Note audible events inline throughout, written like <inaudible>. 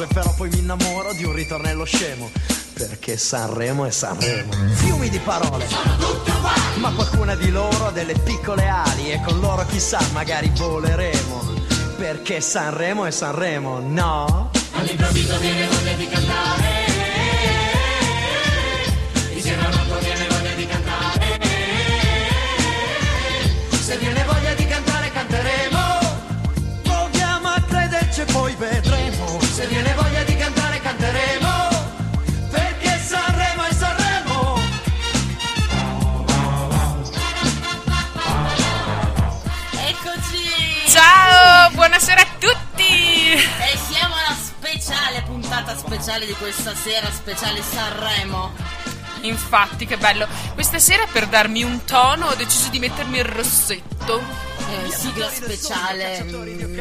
rose, però poi mi innamoro di un ritornello scemo. Perché Sanremo è Sanremo. Fiumi di parole. Ma qualcuna di loro ha delle piccole ali e con loro chissà magari voleremo. Perché Sanremo è Sanremo, no? All'improvviso viene voglia di cantare. Speciale di questa sera, speciale Sanremo. Infatti, che bello. Questa sera per darmi un tono ho deciso di mettermi il rossetto. Eh, sigla speciale, mm,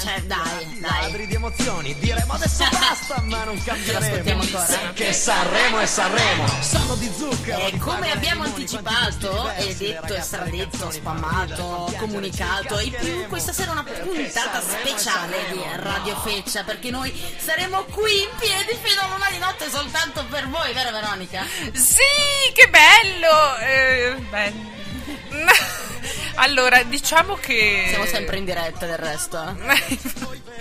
cioè dai, dai. Di emozioni, diremo adesso <laughs> basta, ma non cambieremo. ancora? Perché Sanremo è Sanremo. Sanno di zucchero. E di come abbiamo anticipato e detto e stradetto, spammato, comunicato e più, questa sera una puntata speciale di. Radio Feccia perché noi saremo qui in piedi fino a luna di notte soltanto per voi, vero Veronica? Sì, che bello! Eh, bello. <laughs> Allora, diciamo che... Siamo sempre in diretta del resto. eh.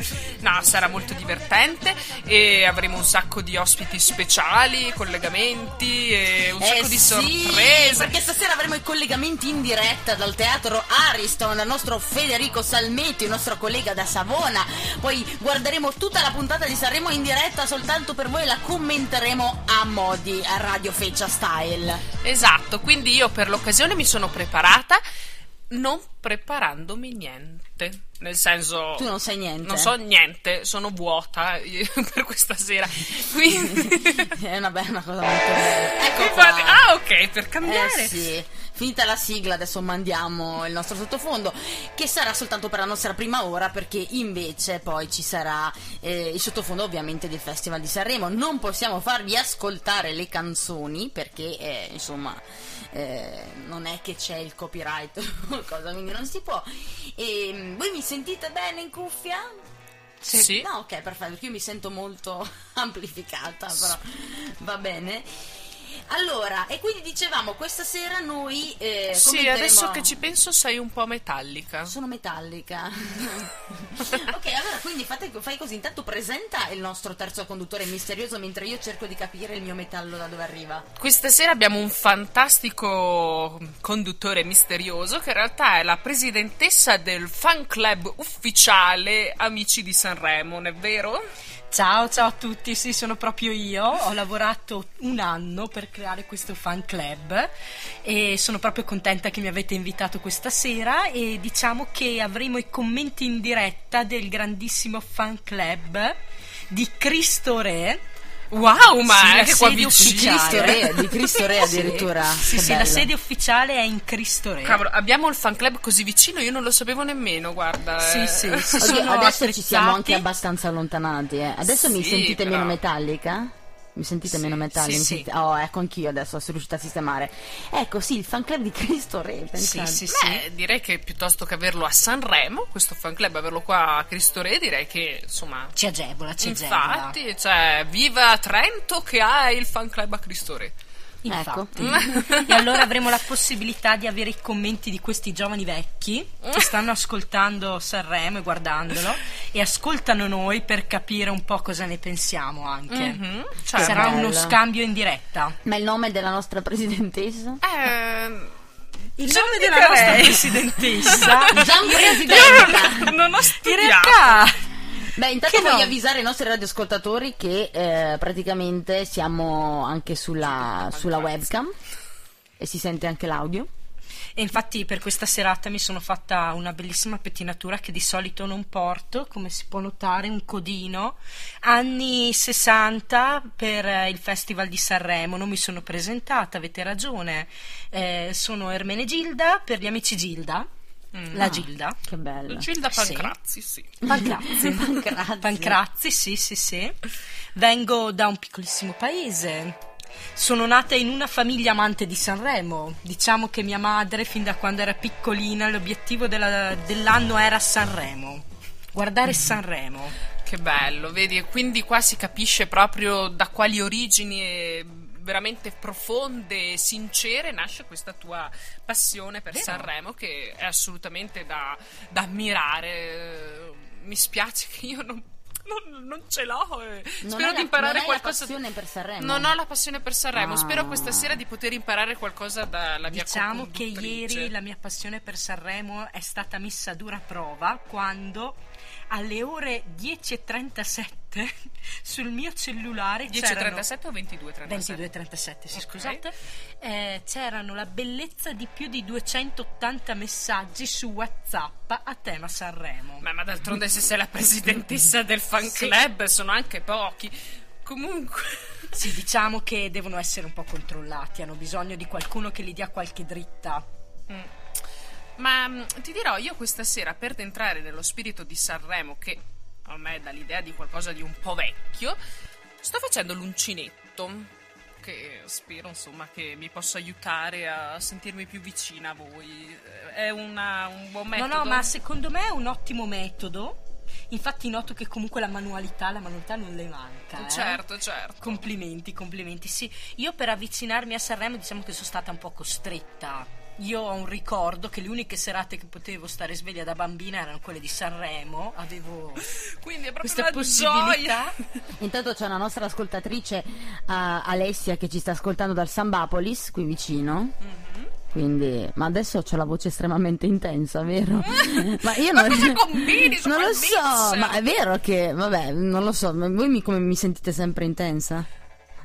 <laughs> no, sarà molto divertente e avremo un sacco di ospiti speciali, collegamenti e un Eh sacco di sì, sorprese. Perché stasera avremo i collegamenti in diretta dal teatro Ariston, dal nostro Federico Salmetti, il nostro collega da Savona. Poi guarderemo tutta la puntata di Sanremo in diretta soltanto per voi e la commenteremo a modi, a Radio Feccia style. Esatto, quindi io per l'occasione mi sono preparata non preparandomi niente. Nel senso... Tu non sai niente. Non so niente, sono vuota io <laughs> per questa sera. <laughs> Quindi... È una bella cosa molto bella. <laughs> Ecco Infatti- qua. ah, ok, per cambiare. Eh sì. Finita la sigla, adesso mandiamo il nostro sottofondo, che sarà soltanto per la nostra prima ora, perché invece poi ci sarà eh, il sottofondo ovviamente del Festival di Sanremo. Non possiamo farvi ascoltare le canzoni, perché eh, insomma eh, non è che c'è il copyright <laughs> o qualcosa, quindi non si può. E, mm, voi mi sentite bene in cuffia? Sì. No, ok, perfetto, perché io mi sento molto <laughs> amplificata, però va bene. Allora, e quindi dicevamo, questa sera noi eh, Sì, adesso che ci penso sei un po' metallica. Sono metallica. <laughs> ok, allora quindi fate, fai così, intanto presenta il nostro terzo conduttore misterioso mentre io cerco di capire il mio metallo da dove arriva. Questa sera abbiamo un fantastico conduttore misterioso che in realtà è la presidentessa del fan club ufficiale Amici di Sanremo, non è vero? Ciao, ciao a tutti, sì, sono proprio io. Ho lavorato un anno per creare questo fan club e sono proprio contenta che mi avete invitato questa sera e diciamo che avremo i commenti in diretta del grandissimo fan club di Cristo Re. Wow, ma Sì, anche qua sede vicino. Di Cristo ufficiale. Re, di <laughs> Cristo Re addirittura. Sì, Che sì, la sede ufficiale è in Cristo Re. Cavolo, abbiamo il fan club così vicino, io non lo sapevo nemmeno, guarda. Sì, eh. sì, sì. Oddio, adesso ci siamo attrezzati. anche abbastanza allontanati. Eh. Adesso mi Sì, sentite però- meno metallica? Mi sentite Sì, meno metallica? sì, Mi sì. sentite- Oh, ecco anch'io adesso sono riuscita a sistemare. Ecco, sì, il fan club di Cristo Re. Sì, pensate. sì, sì. Beh, direi che piuttosto che averlo a Sanremo, questo fan club, averlo qua a Cristo Re, direi che insomma. Ci agevola, ci agevola. Infatti, cioè, viva Trento che ha il fan club a Cristo Re. Ecco. Infatti. <laughs> e allora avremo la possibilità di avere i commenti di questi giovani vecchi che stanno ascoltando Sanremo e guardandolo e ascoltano noi per capire un po' cosa ne pensiamo anche. Mhm, cioè, Sarà bello. uno scambio in diretta. Ma il nome della nostra presidentessa? Eh, Il Ce nome della nostra presidentessa <laughs> Gian io Presidenta. non, non ho in studiato. realtà Beh, intanto Che no? voglio avvisare i nostri radioascoltatori che eh, praticamente siamo anche sulla, sulla webcam e si sente anche l'audio. E infatti per questa serata mi sono fatta una bellissima pettinatura che di solito non porto, come si può notare, un codino. Anni 60 per eh, il Festival di Sanremo, non mi sono presentata, avete ragione. Eh, sono Ermenegilda per gli amici Gilda. La Gilda. Che bello. Gilda Sì. Pancrazzi, sì. Pancrazzi. <laughs> Pancrazzi. Pancrazzi, sì, sì, sì. Vengo da un piccolissimo paese. Sono nata in una famiglia amante di Sanremo. Diciamo che mia madre, fin da quando era piccolina, l'obiettivo della- dell'anno era Sanremo. Guardare Sanremo. Che bello, vedi, e quindi qua si capisce proprio da quali origini veramente profonde e sincere nasce questa tua passione per Vero. Sanremo che è assolutamente da, da ammirare. Mi spiace che io non, non- non ce l'ho. eh. Non Spero hai di la- imparare non hai la qualcosa. passione per Sanremo? Non ho la passione per Sanremo. Ah. Spero questa sera di poter imparare qualcosa dalla mia Diciamo che ieri la mia passione per Sanremo è stata messa a dura prova quando alle ore 10.37 <laughs> sul mio cellulare c'erano 10.37 o 22.37? 22.37, sì, Ok. scusate. Eh, c'erano la bellezza di più di 280 messaggi su WhatsApp a tema Sanremo. Ma, ma d'altronde se sei la presidentessa <laughs> del fan Sì. club sono anche pochi. Comunque... Sì, diciamo che devono essere un po' controllati, hanno bisogno di qualcuno che gli dia qualche dritta. Ma mm, ti dirò, io questa sera per entrare nello spirito di Sanremo, che a me dà l'idea di qualcosa di un po' vecchio, sto facendo l'uncinetto. Che spero insomma che mi possa aiutare a sentirmi più vicina a voi. È una- un buon metodo. No, no, ma secondo me è un ottimo metodo. Infatti noto che comunque la manualità, la manualità non le manca. eh. Certo, certo. Complimenti, complimenti. Sì, io per avvicinarmi a Sanremo diciamo che sono stata un po' costretta. Io ho un ricordo che le uniche serate che potevo stare sveglia da bambina erano quelle di Sanremo. Avevo <laughs> Quindi è proprio questa possibilità. gioia. Intanto c'è una nostra ascoltatrice, ah, Alessia, che ci sta ascoltando dal Sambapolis, qui vicino. Mhm. Quindi, ma adesso c'ho la voce estremamente intensa, vero? <laughs> ma io non, Ma cosa <laughs> combini non lo so, ma è vero che, vabbè, non lo so, ma voi mi, come mi sentite sempre intensa?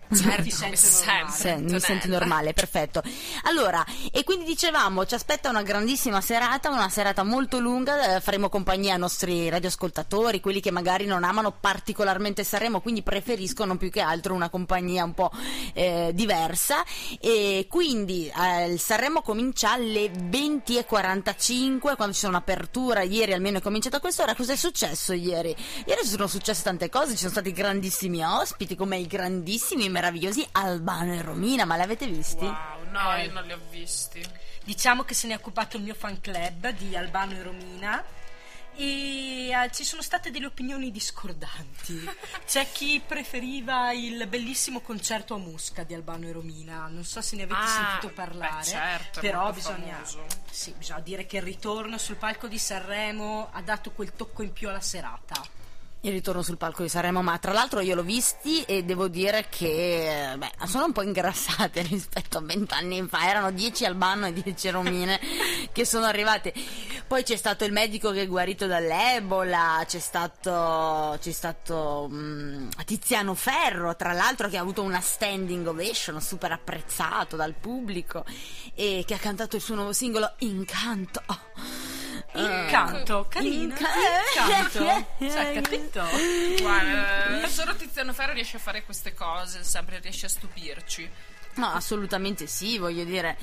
Certo, Ti normale. Sì, mi senti normale, perfetto. Allora, e quindi dicevamo, ci aspetta una grandissima serata, una serata molto lunga, eh, faremo compagnia ai nostri radioascoltatori, quelli che magari non amano particolarmente Sanremo, quindi preferiscono più che altro una compagnia un po' eh, diversa. E quindi eh, il Sanremo comincia alle 20.45, quando ci sono un'apertura, ieri almeno è cominciato a quest'ora. Cosa è successo ieri? Ieri sono successe tante cose, ci sono stati grandissimi ospiti, come i grandissimi, meravigliosi Albano e Romina, ma li avete visti? Wow, no, Eh. io non li ho visti. Diciamo che se ne è occupato il mio fan club di Albano e Romina e eh, ci sono state delle opinioni discordanti. <laughs> C'è chi preferiva il bellissimo concerto a Musca di Albano e Romina, non so se ne avete Ah, sentito beh, parlare, certo, è però bisogna, sì, bisogna dire che il ritorno sul palco di Sanremo ha dato quel tocco in più alla serata. Il ritorno sul palco di Sanremo, ma tra l'altro io l'ho visti e devo dire che beh, sono un po' ingrassate <laughs> rispetto a vent'anni fa. Erano 10 Albano e 10 Romine <laughs> che sono arrivate. Poi c'è stato il medico che è guarito dall'Ebola, c'è stato, c'è stato mm, Tiziano Ferro, tra l'altro, che ha avuto una standing ovation super apprezzato dal pubblico e che ha cantato il suo nuovo singolo Incanto. Incanto, carino, Inca- incanto, cioè, capito? Guarda, solo Tiziano Ferro riesce a fare queste cose, sempre riesce a stupirci. No, assolutamente sì, voglio dire.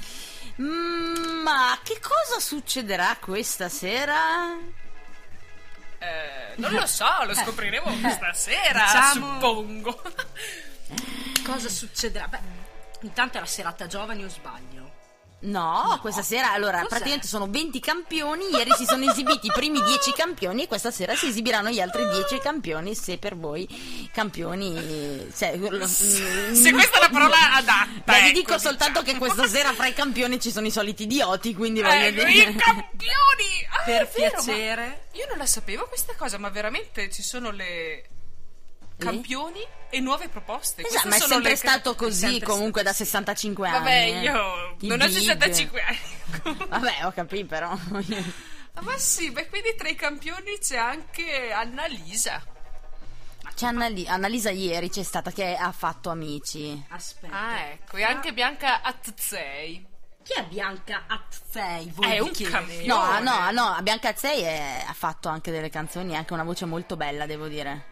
Mm, ma che cosa succederà questa sera? Eh, non lo so, lo scopriremo questa sera, Diciamo- suppongo. Cosa succederà? Beh, intanto è la serata giovani o sbaglio? No, questa sera, allora, Cos'è? praticamente sono 20 campioni, ieri si sono esibiti i primi 10 campioni e questa sera si esibiranno gli altri 10 campioni, se per voi campioni... Se, Se questa è la parola adatta. Beh, vi ecco, dico soltanto che diciamo. questa sera fra i campioni ci sono i soliti idioti, quindi voglio Eh, dire... i campioni! Ah, Per vero, piacere. Io non la sapevo questa cosa, ma veramente ci sono le campioni e nuove proposte. Esatto, Queste ma è sono sempre le- stato così sempre comunque stato da 65 anni. Vabbè, eh. io I non ho big. 65 anni. <laughs> Vabbè, ho capito però. Ah, ma sì, beh, quindi tra i campioni c'è anche Annalisa. C'è Annali- Annalisa ieri c'è stata che ha fatto amici. Aspetta. Ah, ecco, e anche Bianca Atzei. Chi è Bianca Atzei? Voi È un campione. No, no, no, Bianca Azzei è- ha fatto anche delle canzoni, anche una voce molto bella, devo dire.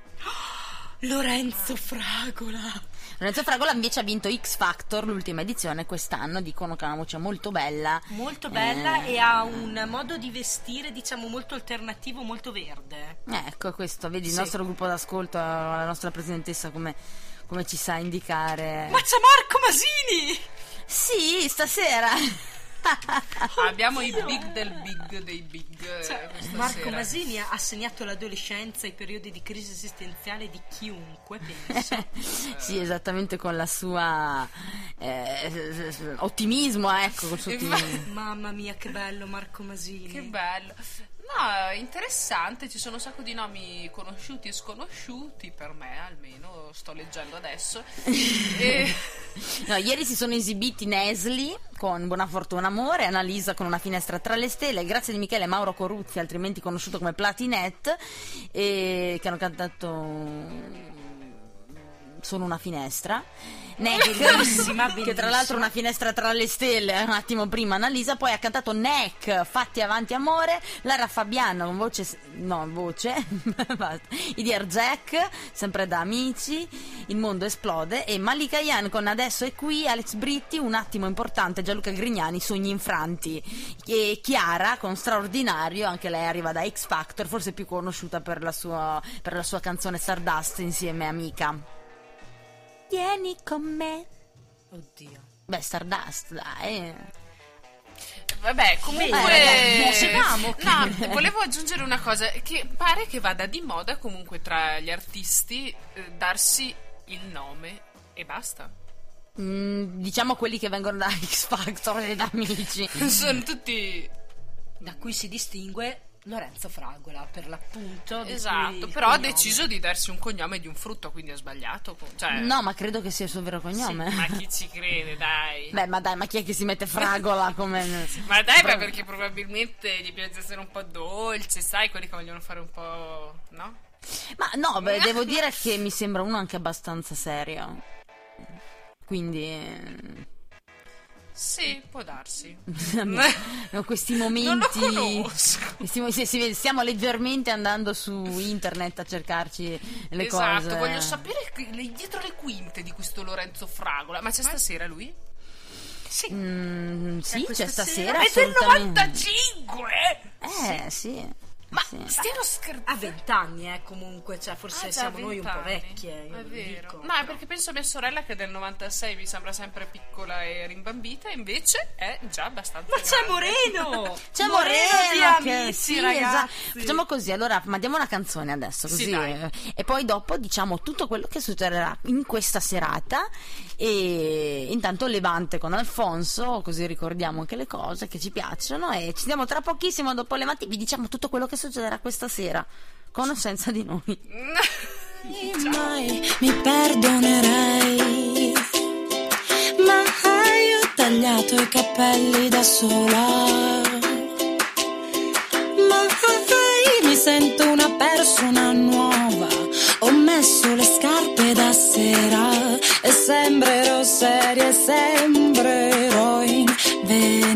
Lorenzo Fragola. Lorenzo Fragola invece ha vinto X Factor l'ultima edizione quest'anno, dicono che ha una voce molto bella. Molto bella Eh, e ha un modo di vestire, diciamo, molto alternativo, molto verde. Ecco, questo, vedi il Sì. nostro gruppo d'ascolto, la nostra presidentessa come, come ci sa indicare. Mazza Marco Masini! Sì, stasera. <laughs> Abbiamo i big del big dei big. eh, Cioè, Marco sera. Masini ha segnato l'adolescenza e i periodi di crisi esistenziale di chiunque, penso. <laughs> sì, esattamente con la sua eh, ottimismo, ecco, col suo ottimismo. Mamma mia, che bello Marco Masini. Che bello. No, interessante, ci sono un sacco di nomi conosciuti e sconosciuti, per me almeno, sto leggendo adesso. <laughs> e... No, ieri si sono esibiti Nesli con Buona Fortuna Amore, Annalisa con Una finestra tra le stelle, grazie di Michele Mauro Coruzzi, altrimenti conosciuto come Platinet, e che hanno cantato Sono una finestra. Neck, Bellissima, che tra l'altro una finestra tra le stelle, un attimo prima. Annalisa, poi ha cantato Neck, Fatti avanti amore, Lara Fabiano con voce, no, voce, <laughs> i Dear Jack, sempre da amici, Il mondo esplode. E Malika Yan con Adesso è qui, Alex Britti, Un attimo importante, Gianluca Grignani, Sogni infranti. E Chiara con Straordinario, anche lei arriva da X Factor, forse più conosciuta per la sua, per la sua canzone Stardust insieme a Mika. Vieni con me. Oddio. Beh, Stardust, dai. Vabbè, comunque. Dicevamo che- No, volevo aggiungere una cosa: che pare che vada di moda comunque tra gli artisti eh, darsi il nome e basta. Mm, diciamo quelli che vengono da <laughs> X Factor e da amici. Sono tutti. Da cui si distingue Lorenzo Fragola, per l'appunto. Esatto, però ha cognome. deciso di darsi un cognome di un frutto, quindi ha sbagliato. Cioè, No, ma credo che sia il suo vero cognome. ma chi ci crede, dai? Beh, ma dai, ma chi è che si mette fragola come. <laughs> Ma dai, ma perché probabilmente gli piace essere un po' dolce, sai, quelli che vogliono fare un po'. no? Ma no, beh, devo <laughs> dire che mi sembra uno anche abbastanza serio. Quindi. Sì, può darsi. <laughs> no, questi momenti. Non lo conosco. Questi- sì, sì, stiamo leggermente andando su internet a cercarci le esatto, cose. voglio sapere le- dietro le quinte di questo Lorenzo Fragola. Ma c'è stasera lui? Sì. Mm, sì, questa c'è stasera. sera. È del assolutamente. 95! Eh, sì. Ma sì. stiamo scherzando. Ha vent'anni, eh, comunque, cioè, forse Ah, siamo noi un po' 20 anni. vecchie. io È vero. dico. No, è perché penso a mia sorella che è del 96 mi sembra sempre piccola e rimbambita, invece è già abbastanza. Ma c'è grande. Moreno! C'è Moreno Moreno, amici, sì, ragazzi. esatto. Facciamo così, allora mandiamo una canzone adesso, Sì, così dai. eh, e poi dopo diciamo tutto quello che succederà in questa serata e intanto Levante con Alfonso, così ricordiamo anche le cose che ci piacciono e ci vediamo tra pochissimo dopo Levante vi diciamo tutto quello che succederà questa sera con o senza di noi. <laughs> mai mi perdonerei. Ma io ho tagliato i capelli da sola. Ma mi sento una persona nuova. Ho messo le scarpe da sera e sembrerò seria sembrerò in vena.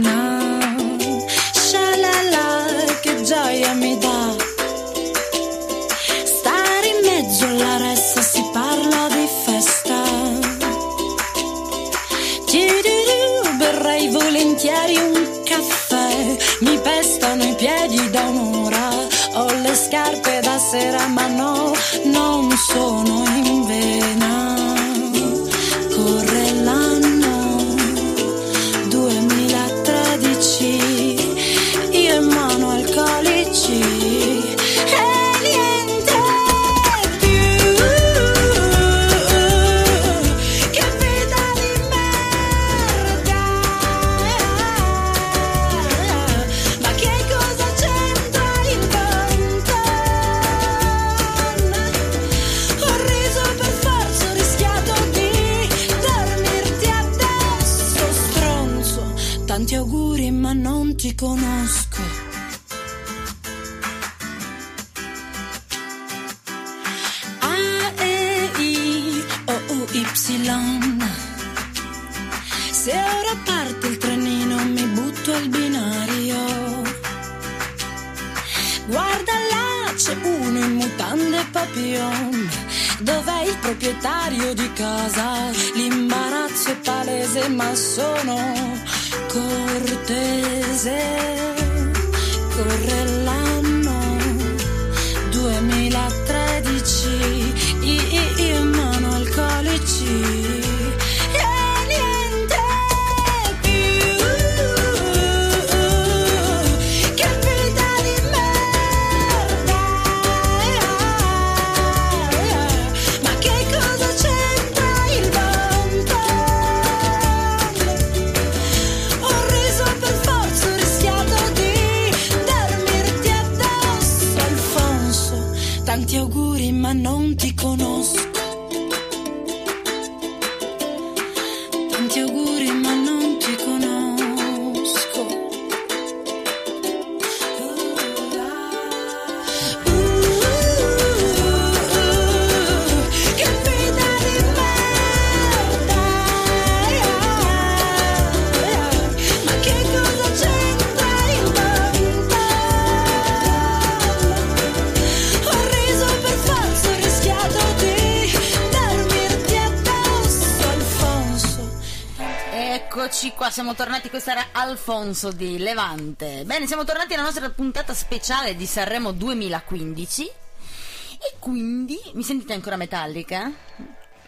Y. Se ora parte il trenino mi butto al binario. Guarda là, c'è uno in mutande papillon. Dov'è il proprietario di casa? L'imbarazzo è palese, ma sono cortese. Corre siamo tornati, questo era Alfonso di Levante. Bene, siamo tornati alla nostra puntata speciale di Sanremo 2015. E quindi, mi sentite ancora metallica?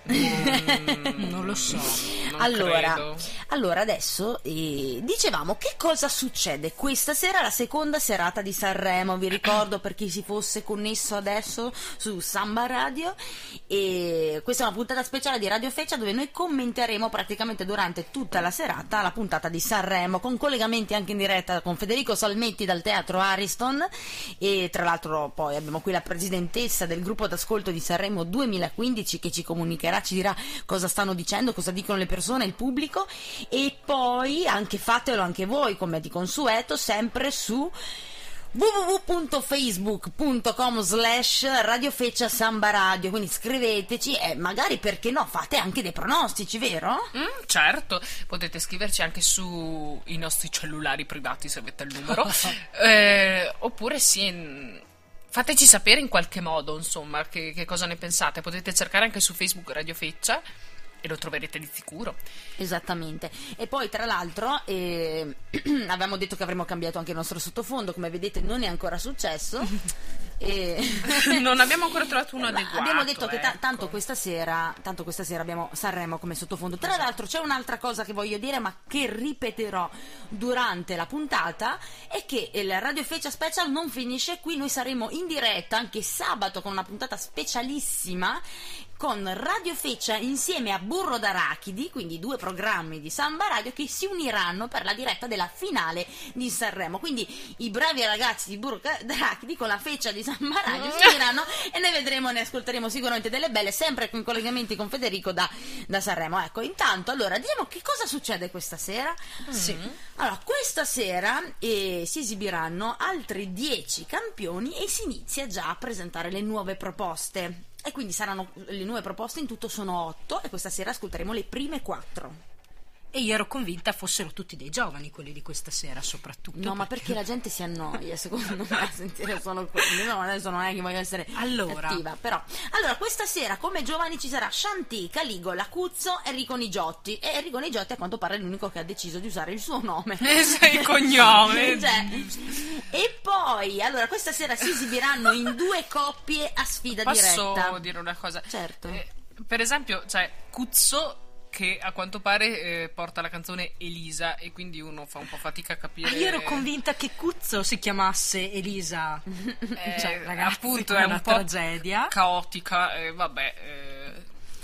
Non lo so. Non <laughs> allora, credo. Allora, adesso eh, dicevamo che cosa succede questa sera, la seconda serata di Sanremo. Vi ricordo per chi si fosse connesso adesso su Samba Radio. E questa è una puntata speciale di Radio Feccia dove noi commenteremo praticamente durante tutta la serata la puntata di Sanremo con collegamenti anche in diretta con Federico Salmetti dal teatro Ariston. E tra l'altro, poi abbiamo qui la presidentessa del gruppo d'ascolto di Sanremo 2015 che ci comunicherà, ci dirà cosa stanno dicendo, cosa dicono le persone, il pubblico e poi anche fatelo anche voi come di consueto sempre su www.facebook.com slash radiofeccia samba radio quindi scriveteci e magari perché no fate anche dei pronostici vero? Mm, certo, potete scriverci anche sui nostri cellulari privati se avete il numero. <laughs> Eh, oppure sì, fateci sapere in qualche modo, insomma, che, che cosa ne pensate. Potete cercare anche su Facebook Radio Feccia e lo troverete di sicuro. Esattamente. E poi, tra l'altro, <clears throat> eh, avevamo detto che avremmo cambiato anche il nostro sottofondo, come vedete non è ancora successo. <laughs> E... <laughs> non abbiamo ancora trovato uno adeguato. Abbiamo detto che ta- ecco. tanto questa sera, tanto questa sera abbiamo Sanremo come sottofondo. Tra l'altro c'è un'altra cosa che voglio dire, ma che ripeterò durante la puntata, è che il Radio Fecia Special non finisce qui, noi saremo in diretta anche sabato con una puntata specialissima con Radio Feccia insieme a Burro d'Arachidi, quindi due programmi di Samba Radio che si uniranno per la diretta della finale di Sanremo. Quindi i bravi ragazzi di Burro d'Arachidi con la feccia di Samba Radio si <laughs> uniranno e ne vedremo, ne ascolteremo sicuramente delle belle, sempre con collegamenti con Federico da, da Sanremo. Ecco, intanto, allora, diciamo che cosa succede questa sera? Sì. Allora, questa sera eh, si esibiranno altri 10 campioni e si inizia già a presentare le nuove proposte. E quindi saranno le nuove proposte, in tutto sono 8 e questa sera ascolteremo le prime 4. E io ero convinta fossero tutti dei giovani quelli di questa sera, soprattutto. No, ma perché la gente si annoia, secondo me, a <laughs> sentire solo quelli. No, adesso non è che voglio essere Allora. cattiva, però. Allora, questa sera come giovani ci sarà Shanti, Caligola, Cuzzo, Enrico Nigiotti. E Enrico Nigiotti a quanto pare è l'unico che ha deciso di usare il suo nome. <laughs> Eh, il cognome. <laughs> Cioè, e poi, allora, questa sera si esibiranno in due coppie a sfida Posso diretta. dire una cosa? Certo. Eh, per esempio, cioè, Cuzzo che a quanto pare eh, porta la canzone Elisa e quindi uno fa un po' fatica a capire. Ah, io ero convinta che Cuzzo si chiamasse Elisa. Eh, cioè, ragazzi, appunto è è una un po' tragedia. caotica. eh, vabbè, eh,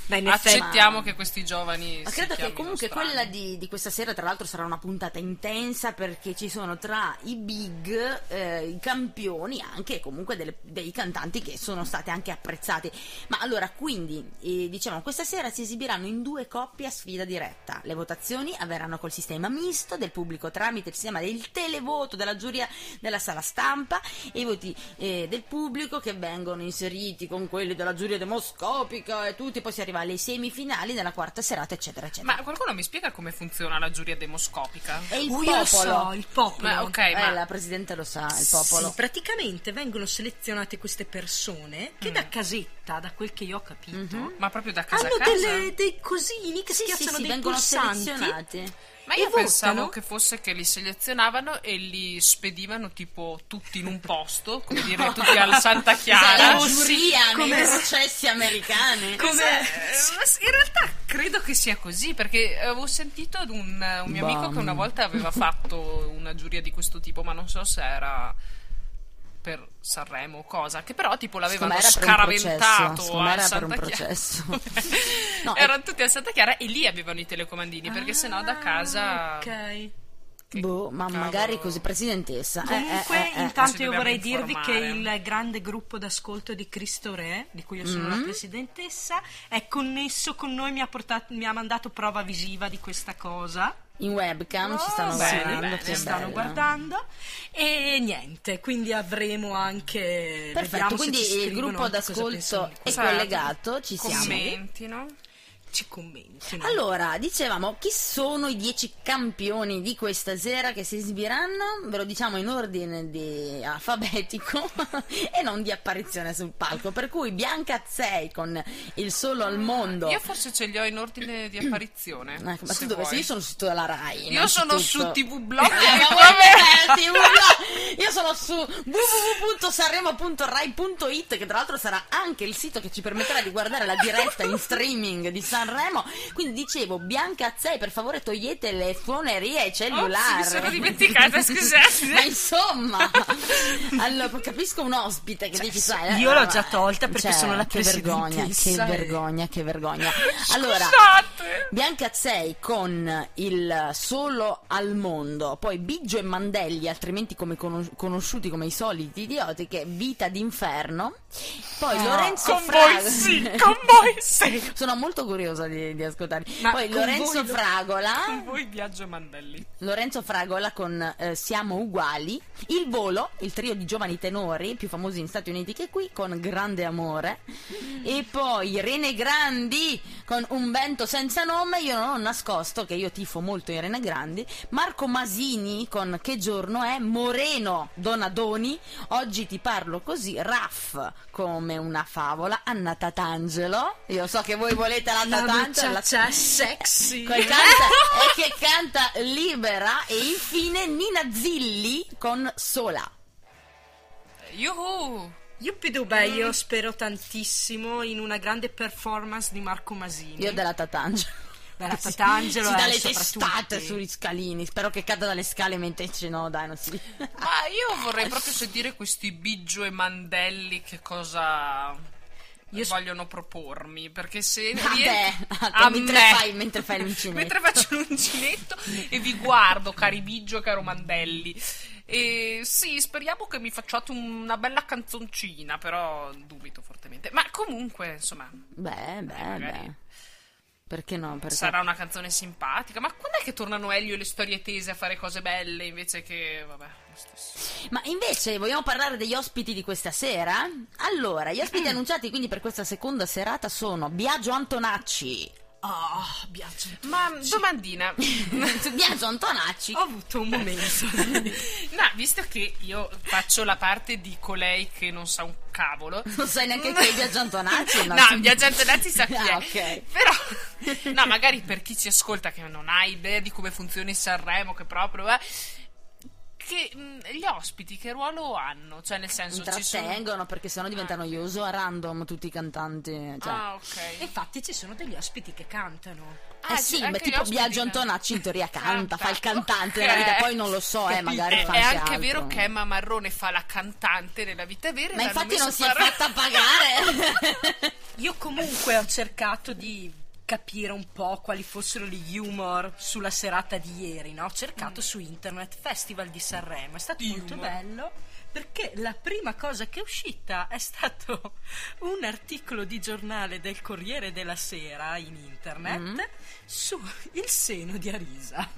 Beh, accettiamo che questi giovani. Ma credo che comunque strani. quella di, di questa sera, tra l'altro, sarà una puntata intensa perché ci sono tra i big, eh, i campioni, anche comunque delle- dei cantanti che sono stati anche apprezzati. Ma allora, quindi, eh, diciamo, questa sera si esibiranno in due coppie a sfida diretta. Le votazioni avverranno col sistema misto del pubblico tramite il sistema del televoto della giuria della sala stampa e i voti eh, del pubblico che vengono inseriti con quelli della giuria demoscopica e tutti, poi si arriva alle semifinali nella quarta serata, eccetera, eccetera. Ma qualcuno mi spiega come funziona la giuria demoscopica? È il Oh, io lo popolo. so, il popolo. Ma ok, Eh, ma la presidente lo sa, il popolo. Sì, praticamente vengono selezionate queste persone che Mm. da casetta, da quel che io ho capito, ma proprio da casa hanno a casa? delle- dei cosini che Sì, sì, schiacciano sì, dei vengono pulsanti. selezionati. Ma io e pensavo votano. che fosse che li selezionavano e li spedivano tipo tutti in un posto, come <laughs> dire tutti al Santa Sai, Chiara. la giuria nei come- processi americani. Come- eh, ma s- in realtà credo che sia così perché avevo sentito ad un, un mio amico che una volta aveva fatto una giuria di questo tipo, ma non so se era per Sanremo o cosa, che però tipo l'avevano per un scaraventato a era per Santa un Chiara. processo. <laughs> No, Erano tutti a Santa Chiara e lì avevano i telecomandini perché sennò da casa Ok. Che Boh, ma cavolo- magari così, presidentessa. Eh, Comunque, eh, eh, eh. intanto io vorrei dirvi che il grande gruppo d'ascolto di Cristo Re, di cui io sono Mm. la presidentessa, è connesso con noi, mi ha, portato- mi ha mandato prova visiva di questa cosa. In webcam ci stanno Oh, bene, guardando. bene. Ci stanno bello. guardando e niente, quindi avremo anche Perfetto, quindi il gruppo d'ascolto è collegato, ci siamo. Commentino. Ci commentino. Allora, dicevamo, chi sono i dieci campioni di questa sera che si esibiranno? Ve lo diciamo in ordine di alfabetico <laughs> e non di apparizione sul palco. Per cui Bianca Azzei con Il Solo al Mondo. Io forse ce li ho in ordine di apparizione. Ecco, ma se tu dove vuoi. sei? Io sono sito della Rai. Io sono su TV Blog. TV? Io sono su www.sanremo.rai.it che tra l'altro sarà anche il sito che ci permetterà di guardare la diretta in streaming di Sanremo. Quindi dicevo, Bianca Azzei, per favore togliete le suonerie ai cellulari. Ops, mi sono dimenticata, scusate. Ma insomma, allora capisco un ospite che dici, sai, eh, io l'ho no, già tolta perché cioè, sono la che vergogna, che vergogna, che vergogna. Allora, Scusate. Bianca Azzei con il solo al mondo, poi Biggio e Mandelli, altrimenti come conos- conosciuti come i soliti idioti, che Vita d'inferno, poi Lorenzo Con Fragola. voi sì, con voi sì. <laughs> Sono molto curiosa di, di ascoltarli. Ma poi Lorenzo voi- Fragola. <laughs> Con voi Biagio Mandelli. Lorenzo Fragola con eh, Siamo uguali, Il Volo, il trio di giovani tenori più famosi in Stati Uniti che qui con Grande Amore. E poi Rene Grandi con Un vento senza nome, io non ho nascosto che io tifo molto i Rene Grandi, Marco Masini con Che giorno è, Moreno Donadoni, Oggi ti parlo così, Raff come una favola, Anna Tatangelo, io so che voi volete la La Tatangelo, la- muchacha sexy. che canta, <laughs> e che canta libera e infine Nina Zilli con Sola Yuhu. Yuppidubè, io spero tantissimo in una grande performance di Marco Masini. io della Tatangelo Beh, la <laughs> Tatangelo si è dà le sopra testate sugli scalini spero che cada dalle scale mentre dice no dai non si Ma io vorrei <laughs> proprio sentire questi Biggio e Mandelli che cosa Io vogliono propormi. Perché se A te, riesco- a mentre me. fai- mentre fai l'uncinetto. mentre faccio l'uncinetto e vi guardo, cari Biggio e caro Mandelli. E sì, speriamo che mi facciate una bella canzoncina, però dubito fortemente. Ma comunque, insomma, beh beh magari. beh perché no perché sarà una canzone simpatica. Ma quando è che tornano Elio e le storie tese a fare cose belle invece che, vabbè. Ma invece vogliamo parlare degli ospiti di questa sera? Allora, gli ospiti <clears throat> annunciati quindi per questa seconda serata sono Biagio Antonacci. Ah, Biagio. Ma domandina. <laughs> Biagio Antonacci. Ho avuto un momento. <laughs> No, visto che io faccio la parte di colei che non sa un cavolo. Non sai neanche chi è Biagio Antonacci? <laughs> No, Viaggiante Nazzi sa chi Ah, è. ok. Però, no, magari per chi ci ascolta che non ha idea di come funziona il Sanremo, che proprio è. Che mh, gli ospiti che ruolo hanno? Cioè, nel senso, ci sono. Intrattengono perché sennò diventa noioso a random tutti i cantanti. Cioè. Ah, ok. Infatti ci sono degli ospiti che cantano. Ah, eh sì, ma tipo Biagio Antonacci in teoria canta, <laughs> Canta. fa il cantante Ok. nella vita, poi non lo so, eh, magari È, fa è anche altro. vero che Emma Marrone fa la cantante nella vita vera. e Ma infatti non si a è fatta pagare. <laughs> Io comunque ho cercato di capire un po' quali fossero gli humor sulla serata di ieri, no? Ho cercato su internet Festival di Sanremo, è stato molto Humor. bello perché la prima cosa che è uscita è stato <laughs> un articolo di giornale del Corriere della Sera in internet su il seno di Arisa.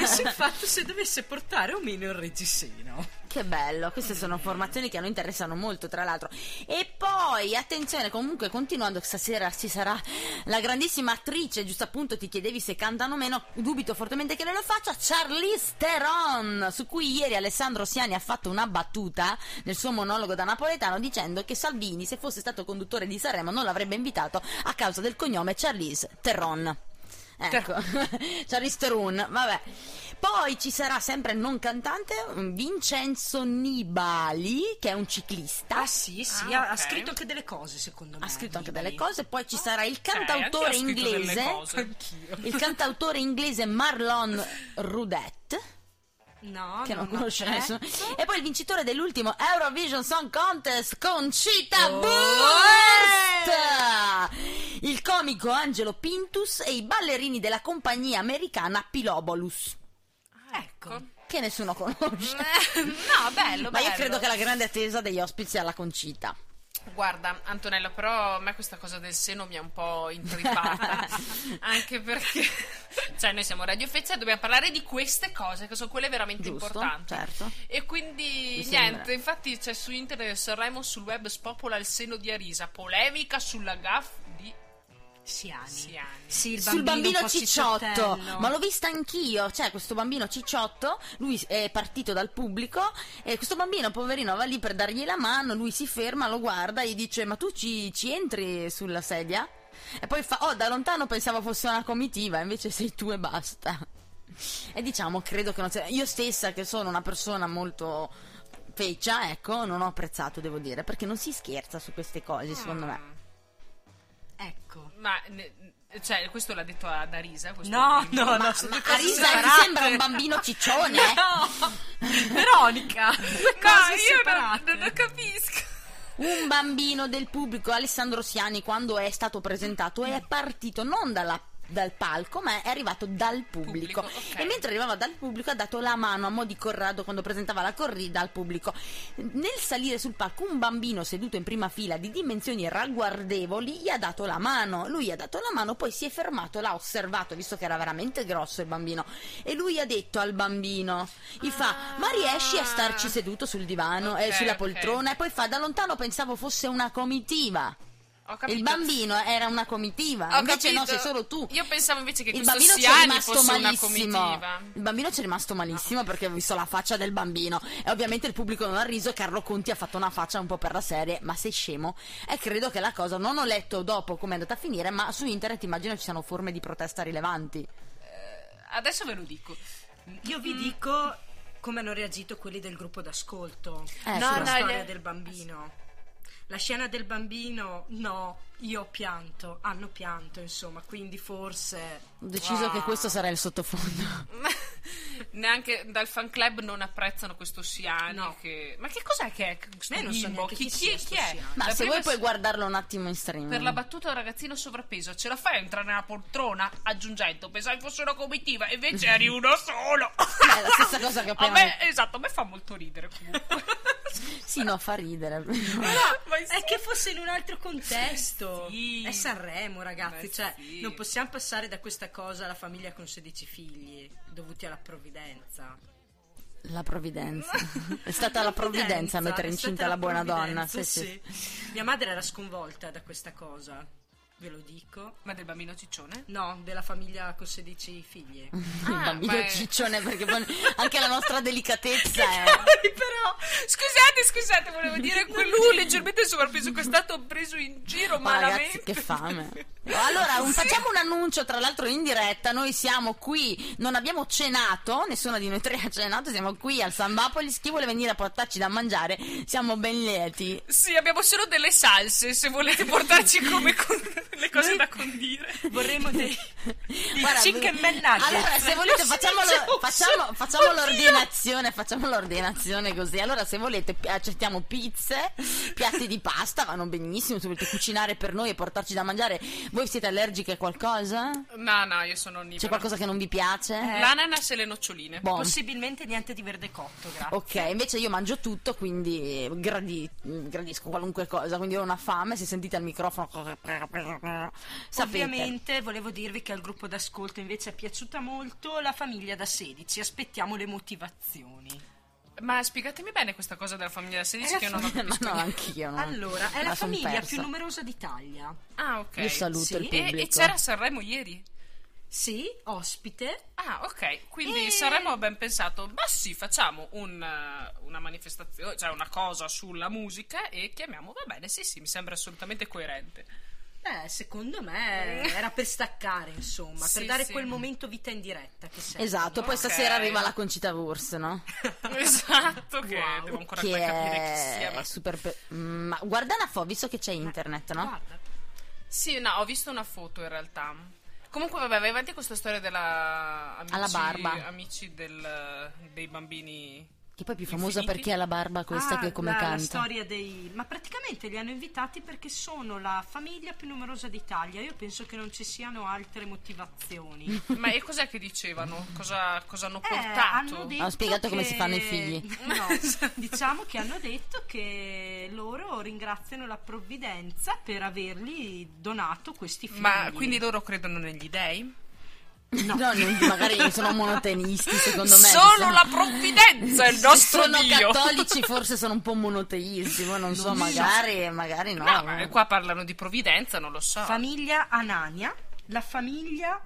E sul fatto se dovesse portare o meno il reggiseno. Che bello, queste sono informazioni che a noi interessano molto, tra l'altro. E poi, attenzione, comunque, continuando, stasera ci sarà la grandissima attrice, giusto appunto ti chiedevi se cantano o meno, dubito fortemente che lei lo faccia, Charlize Theron, su cui ieri Alessandro Siani ha fatto una battuta nel suo monologo da napoletano dicendo che Salvini, se fosse stato conduttore di Sanremo, non l'avrebbe invitato a causa del cognome Charlize Theron. Ecco, <laughs> Charlize Theron, vabbè. Poi ci sarà sempre non cantante Vincenzo Nibali, che è un ciclista. Ah sì, sì, Ah, ha, ha ok. scritto anche delle cose secondo me. Ha scritto anche Nibali. delle cose, poi ci sarà il cantautore delle inglese, il cantautore inglese Marlon Rudet, No, che non ho conosce nessuno, e poi il vincitore dell'ultimo Eurovision Song Contest Concita Oh. Wurst, il comico Angelo Pintus e i ballerini della compagnia americana Pilobolus. Ah, Ecco. che nessuno conosce. <laughs> no, bello, Ma io bello. credo che la grande attesa degli ospiti sia la concita. Guarda, Antonella, però a me questa cosa del seno mi ha un po' intrippata. <laughs> anche perché, cioè, noi siamo Radio Feccia e dobbiamo parlare di queste cose che sono quelle veramente Giusto, importanti. certo. E quindi, Mi niente, sembra. infatti c'è su internet Sanremo sul web spopola il seno di Arisa, polemica sulla gaff di Siani. Siani. Sì, il sul bambino cicciotto, ma l'ho vista anch'io. C'è questo bambino cicciotto, lui è partito dal pubblico e questo bambino, poverino, va lì per dargli la mano. Lui si ferma, lo guarda e gli dice: Ma tu ci, ci entri sulla sedia? E poi fa: Oh, da lontano pensavo fosse una comitiva, invece sei tu e basta. E diciamo, credo che non sia. Io stessa, che sono una persona molto feccia, ecco, non ho apprezzato, devo dire, perché non si scherza su queste cose, secondo me. Ecco. Ma, ne- cioè, questo l'ha detto ad Arisa? No, no, Ma, no, sono ma Arisa mi sembra un bambino ciccione. <laughs> No, Veronica, No, cose io non, non lo capisco. Un bambino del pubblico, Alessandro Siani, quando è stato presentato, è partito non dalla- dal palco, ma è arrivato dal pubblico. Pubblico, ok. E mentre arrivava dal pubblico ha dato la mano a mo' di Corrado quando presentava la corrida al pubblico. Nel salire sul palco, un bambino seduto in prima fila di dimensioni ragguardevoli gli ha dato la mano. Lui ha dato la mano, poi si è fermato, l'ha osservato, visto che era veramente grosso il bambino. E lui ha detto al bambino: gli fa, ma riesci a starci seduto sul divano e Ok, sulla ok. poltrona? E poi fa, da lontano pensavo fosse una comitiva. Il bambino era una comitiva, Ho invece no, capito. sei solo tu. Io pensavo invece che il questo bambino ci è Siani rimasto fosse una malissimo. comitiva. Il bambino ci è rimasto malissimo perché ho visto la faccia del bambino e ovviamente il pubblico non ha riso e Carlo Conti ha fatto una faccia un po' per la serie, ma sei scemo? E credo che la cosa non ho letto dopo come è andata a finire, ma su internet immagino ci siano forme di protesta rilevanti. Adesso ve lo dico. Io vi dico come hanno reagito quelli del gruppo d'ascolto Eh, sulla no, storia le- del bambino. La scena del bambino, no, io ho pianto, hanno pianto, insomma, quindi forse... Ho deciso Ah. che questo sarà il sottofondo. <laughs> Neanche dal fan club non apprezzano questo Siani. No. Che... Ma che cos'è che è questo Me non so chi, chi chi- sia chi è? Siani. Ma La se vuoi puoi guardarlo un attimo in stream. Per la battuta del ragazzino sovrappeso, ce la fai a entrare nella poltrona? Aggiungendo, pensavi fosse una comitiva, invece <laughs> eri uno solo. È la stessa cosa che ho <laughs> a appena me, detto. esatto, a me fa molto ridere comunque. Sì, no, fa ridere. <laughs> Ma sì. È che fosse in un altro contesto. Sì. È Sanremo, ragazzi. Cioè, sì. non possiamo passare da questa cosa alla famiglia con 16 figli, dovuti alla provvidenza. La provvidenza. <laughs> È stata la provvidenza a mettere incinta la buona provvidenza, donna. Sì, sì. sì. Mia madre era sconvolta da questa cosa, ve lo dico. Ma del bambino ciccione? No, della famiglia con 16 figli. <laughs> Il Ah, bambino beh. ciccione, perché poi <laughs> anche la nostra delicatezza <laughs> è. però scusate scusate volevo dire quello leggermente sovrappeso che è stato preso in giro Ma malamente ragazzi, che fame. Allora, un- facciamo un annuncio, tra l'altro in diretta. Noi siamo qui, non abbiamo cenato, nessuno di noi tre ha cenato. Siamo qui al Sambapolis. Chi vuole venire a portarci da mangiare, siamo ben lieti. sì abbiamo solo delle salse se volete portarci come con- le cose Noi- da condire Vorremmo dei, <laughs> Guarda, chicken McNuggets. Allora, se volete, facciamo, lo- facciamo, facciamo Oddio. l'ordinazione. Facciamo l'ordinazione così. Allora, se volete, accettiamo pizze, piatti di pasta, vanno benissimo. Se volete cucinare per noi e portarci da mangiare, voi siete allergiche a qualcosa? no no io sono onnivora C'è qualcosa che non vi piace? l'ananas e le noccioline Boh. Possibilmente niente di verde cotto, grazie. Ok, invece io mangio tutto, quindi gradi- gradisco qualunque cosa, quindi ho una fame, se sentite al microfono sapete. Ovviamente volevo dirvi che al gruppo d'ascolto invece è piaciuta molto la famiglia da 16. Aspettiamo le motivazioni. ma spiegatemi bene questa cosa della famiglia da 16 che io non ho <laughs> capito no, anch'io no. Allora, è la son famiglia persa. più numerosa d'Italia. ah ok Io saluto Sì. il e, pubblico. e c'era a Sanremo ieri Sì, ospite. Ah, ok. Quindi E- Sanremo ha ben pensato, ma sì, facciamo un, eh, una manifestazione, cioè una cosa sulla musica e chiamiamo, va bene, sì, sì, mi sembra assolutamente coerente. Beh, secondo me era per staccare, insomma, Sì, per dare sì. quel momento vita in diretta che serve. Esatto, poi Ok. stasera arriva la Concita Wurst, no? <laughs> esatto, che Wow. devo ancora che capire chi sia. è Ma... super... pe- Mm, Ma guarda una foto, visto che c'è internet, no? Guarda. Sì, no, ho visto una foto in realtà. Comunque, vabbè, vai avanti con questa storia della amici, Alla barba. amici del- dei bambini Che poi è più famosa Infiniti? perché ha la barba questa Ah, che come la, la canta. storia dei... Ma praticamente li hanno invitati perché sono la famiglia più numerosa d'Italia. Io penso che non ci siano altre motivazioni. <laughs> Ma e cos'è che dicevano? Cosa, cosa hanno Eh, portato? hanno detto Hanno spiegato come che- si fanno i figli. <laughs> <laughs> No, diciamo che hanno detto che loro ringraziano la provvidenza per avergli donato questi figli. Ma quindi loro credono negli dei? No, non- magari sono monoteisti, secondo me. Solo sono- la provvidenza è il nostro sono Dio. cattolici forse sono un po' monoteisti, poi non so, magari, magari no. No, ma qua parlano di provvidenza, non lo so. Famiglia Anania, la famiglia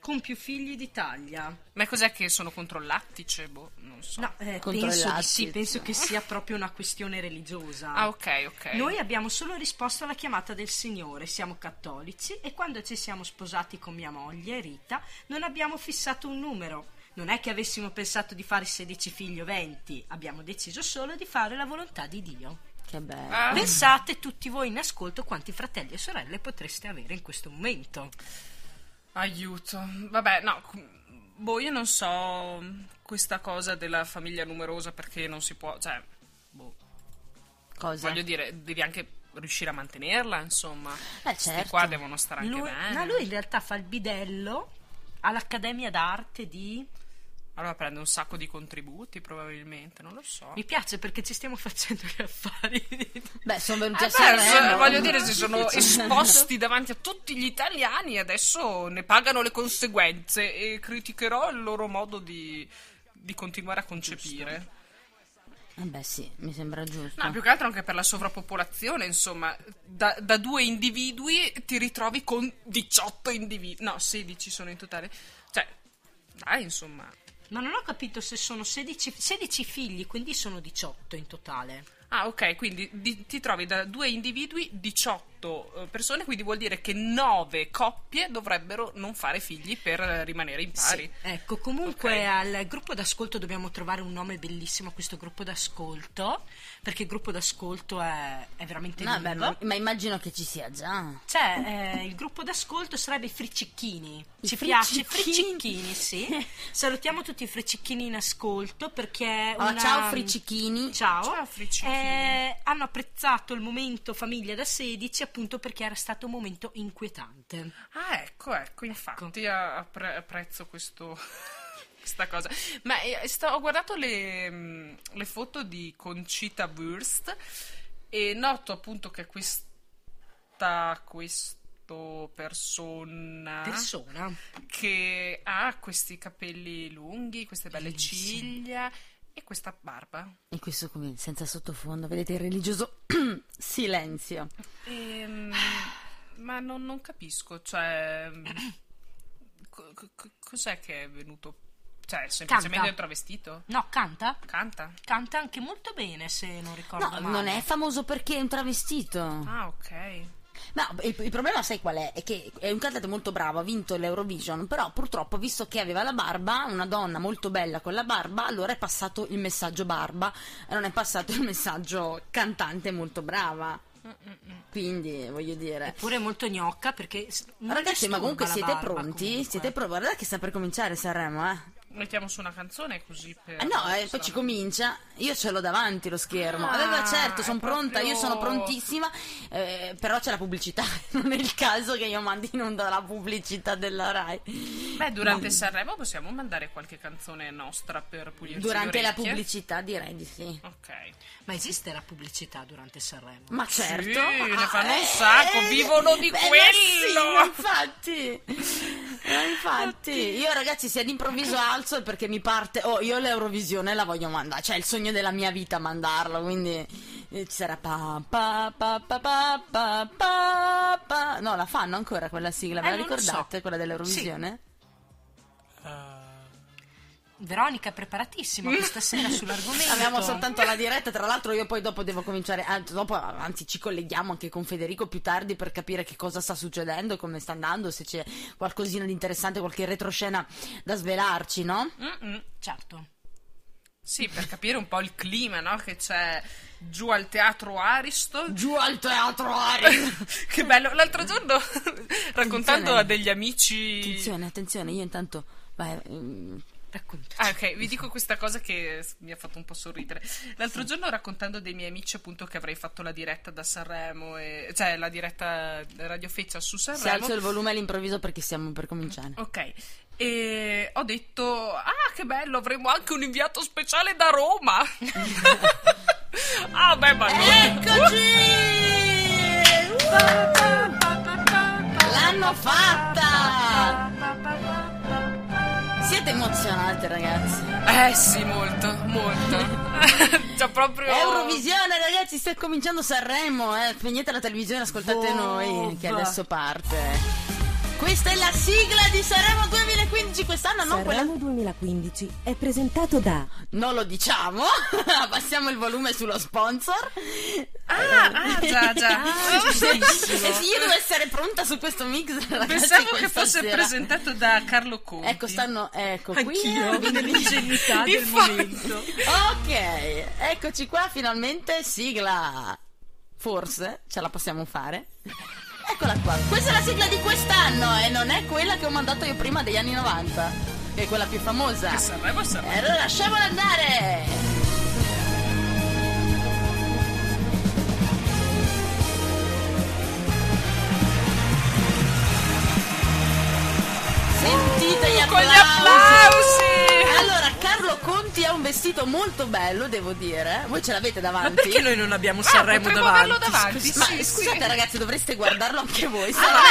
con più figli d'Italia. Ma cos'è che sono contro il lattice? Boh, non so. No, eh, Contro penso i di sì, penso che sia proprio una questione religiosa. Ah, ok, ok. Noi abbiamo solo risposto alla chiamata del Signore, siamo cattolici e quando ci siamo sposati con mia moglie Rita non abbiamo fissato un numero. Non è che avessimo pensato di fare 16 figli o 20, abbiamo deciso solo di fare la volontà di Dio. Che bello. Ah, Pensate tutti voi in ascolto quanti fratelli e sorelle potreste avere in questo momento. Aiuto. Vabbè, no. Boh, io non so questa cosa della famiglia numerosa perché non si può. Cioè, boh. Cosa? Voglio dire, devi anche riuscire a mantenerla, insomma. Eh, certo. qua devono stare anche Lui, bene. no, lui in realtà fa il bidello all'Accademia d'Arte di... Allora prende un sacco di contributi, probabilmente, non lo so. Mi piace perché ci stiamo facendo gli affari. Beh, sono venuti a Eh beh, Sanremo. voglio dire, si sono <laughs> esposti davanti a tutti gli italiani e adesso ne pagano le conseguenze e criticherò il loro modo di, di continuare a concepire. Eh beh, sì, mi sembra giusto. No, più che altro anche per la sovrappopolazione, insomma, da, da due individui ti ritrovi con 18 individui. No, 16 sono in totale. Cioè, dai, insomma. Ma non ho capito se sono 16, 16 figli, quindi sono 18 in totale. Ah, ok, quindi di- ti trovi da due individui 18 eh, persone, quindi vuol dire che 9 coppie dovrebbero non fare figli per eh, rimanere in pari. Sì, ecco, comunque Ok. al gruppo d'ascolto dobbiamo trovare un nome bellissimo a questo gruppo d'ascolto, perché il gruppo d'ascolto è, è veramente No, beh, ma, ma immagino che ci sia già. Cioè, eh, il gruppo d'ascolto sarebbe i fricicchini. Ci piace fricicchini? fricicchini, sì. <laughs> Salutiamo tutti i fricicchini in ascolto perché Oh, una... ciao fricicchini. Ciao. Ciao, fricicchini. Eh, hanno apprezzato il momento famiglia da 16 appunto perché era stato un momento inquietante. Ah, ecco, ecco, infatti a- appre- apprezzo questo. <laughs> Questa cosa, ma eh, sto- ho guardato le, mm, le foto di Concita Wurst e noto appunto che questa questo persona Persona. che ha questi capelli lunghi, queste belle Bellissimi. ciglia e questa barba. E questo come senza sottofondo, vedete il religioso <clears throat> silenzio. Ehm, ma non, non capisco, cioè. co- co- cos'è che è venuto? Cioè, semplicemente Canta. è travestito? No, canta? Canta? Canta anche molto bene se non ricordo No, male. non è famoso perché è un travestito. Ah, ok. No, il, il problema sai qual è? È che è un cantante molto bravo, ha vinto l'Eurovision, però purtroppo visto che aveva la barba, una donna molto bella con la barba, allora è passato il messaggio barba e non è passato il messaggio cantante molto brava. Quindi, voglio dire... Eppure molto gnocca perché Ragazzi, ma comunque siete barba, pronti? comunque. Siete pronti? Guardate che sta per cominciare Sanremo, eh? Mettiamo su una canzone così per. Ah, no, eh, poi ci comincia. Io ce l'ho davanti lo schermo. Ah, Eh, beh, certo, è sono pronta, io sono proprio- prontissima. eh, però c'è la pubblicità. <laughs> Non è il caso che io mandi in onda la pubblicità della Rai. Beh, durante Sanremo possiamo mandare qualche canzone nostra per pulirci le Durante la pubblicità direi di sì. Ok. Ma esiste la pubblicità durante Sanremo? Ma certo. ne fanno un sacco, vivono di beh, quello. Sì, infatti. <laughs> Eh, infatti. Io ragazzi, se all'improvviso balzo è perché mi parte. Oh, io l'Eurovisione la voglio mandare. Cioè, è il sogno della mia vita mandarlo. Quindi eh, ci sarà. Pa, pa, pa, pa, pa, pa, pa, pa. No, la fanno ancora quella sigla. Ve eh, la ricordate? So. Quella dell'Eurovisione? Sì. Uh... Veronica è preparatissima questa <laughs> sera sull'argomento. Abbiamo soltanto la diretta, tra l'altro io poi dopo devo cominciare, ah, dopo, anzi ci colleghiamo anche con Federico più tardi per capire che cosa sta succedendo, come sta andando, se c'è qualcosina di interessante, qualche retroscena da svelarci, no? Mm-mm. Certo. Sì, per capire un po' il clima, no? Che c'è giù al teatro Aristo. Giù al teatro Ari! <laughs> che bello. L'altro giorno, raccontando Attenzione. a degli amici. attenzione, attenzione, io intanto vai, mm, Raccontaci. Ah, ok, vi dico questa cosa che mi ha fatto un po' sorridere. L'altro giorno raccontando dei miei amici appunto che avrei fatto la diretta da Sanremo, e, cioè la diretta Radio Feccia su Si Sanremo. alza il volume all'improvviso perché stiamo per cominciare. Ok, e ho detto, ah che bello, avremo anche un inviato speciale da Roma. <laughs> ah beh, ma noi... L'hanno fatta! Siete emozionati, ragazzi. Eh sì, molto, molto. Già <laughs> proprio... Eurovisione, ragazzi, sta cominciando Sanremo, eh. Spegnete la televisione, ascoltate noi, che adesso parte. Questa è la sigla di Sanremo 2015 quest'anno, non quella Sanremo 2015 è presentato da Non lo diciamo, <laughs> abbassiamo il volume sullo sponsor. Ah, ah, già, già. <laughs> Eh sì, io devo essere pronta su questo mix. Ragazzi, Pensavo che fosse sera. presentato da Carlo Conti. Ecco, stanno. Ecco qui. Anch'io, <laughs> nell'ingenuità del Infatti. momento. Ok, eccoci qua, finalmente sigla. Forse ce la possiamo fare. Eccola qua. Questa è la sigla di quest'anno e non è quella che ho mandato io prima degli anni 90, che è quella più famosa. Che Sanremo è E Sanremo. allora lasciamola andare. Conti ha un vestito molto bello, devo dire. Voi ce l'avete Ma davanti? perché noi non abbiamo Ah, Sanremo potremmo davanti? davanti. Ma sì, scusate sì. ragazzi, dovreste guardarlo anche voi. Ah, Sanremo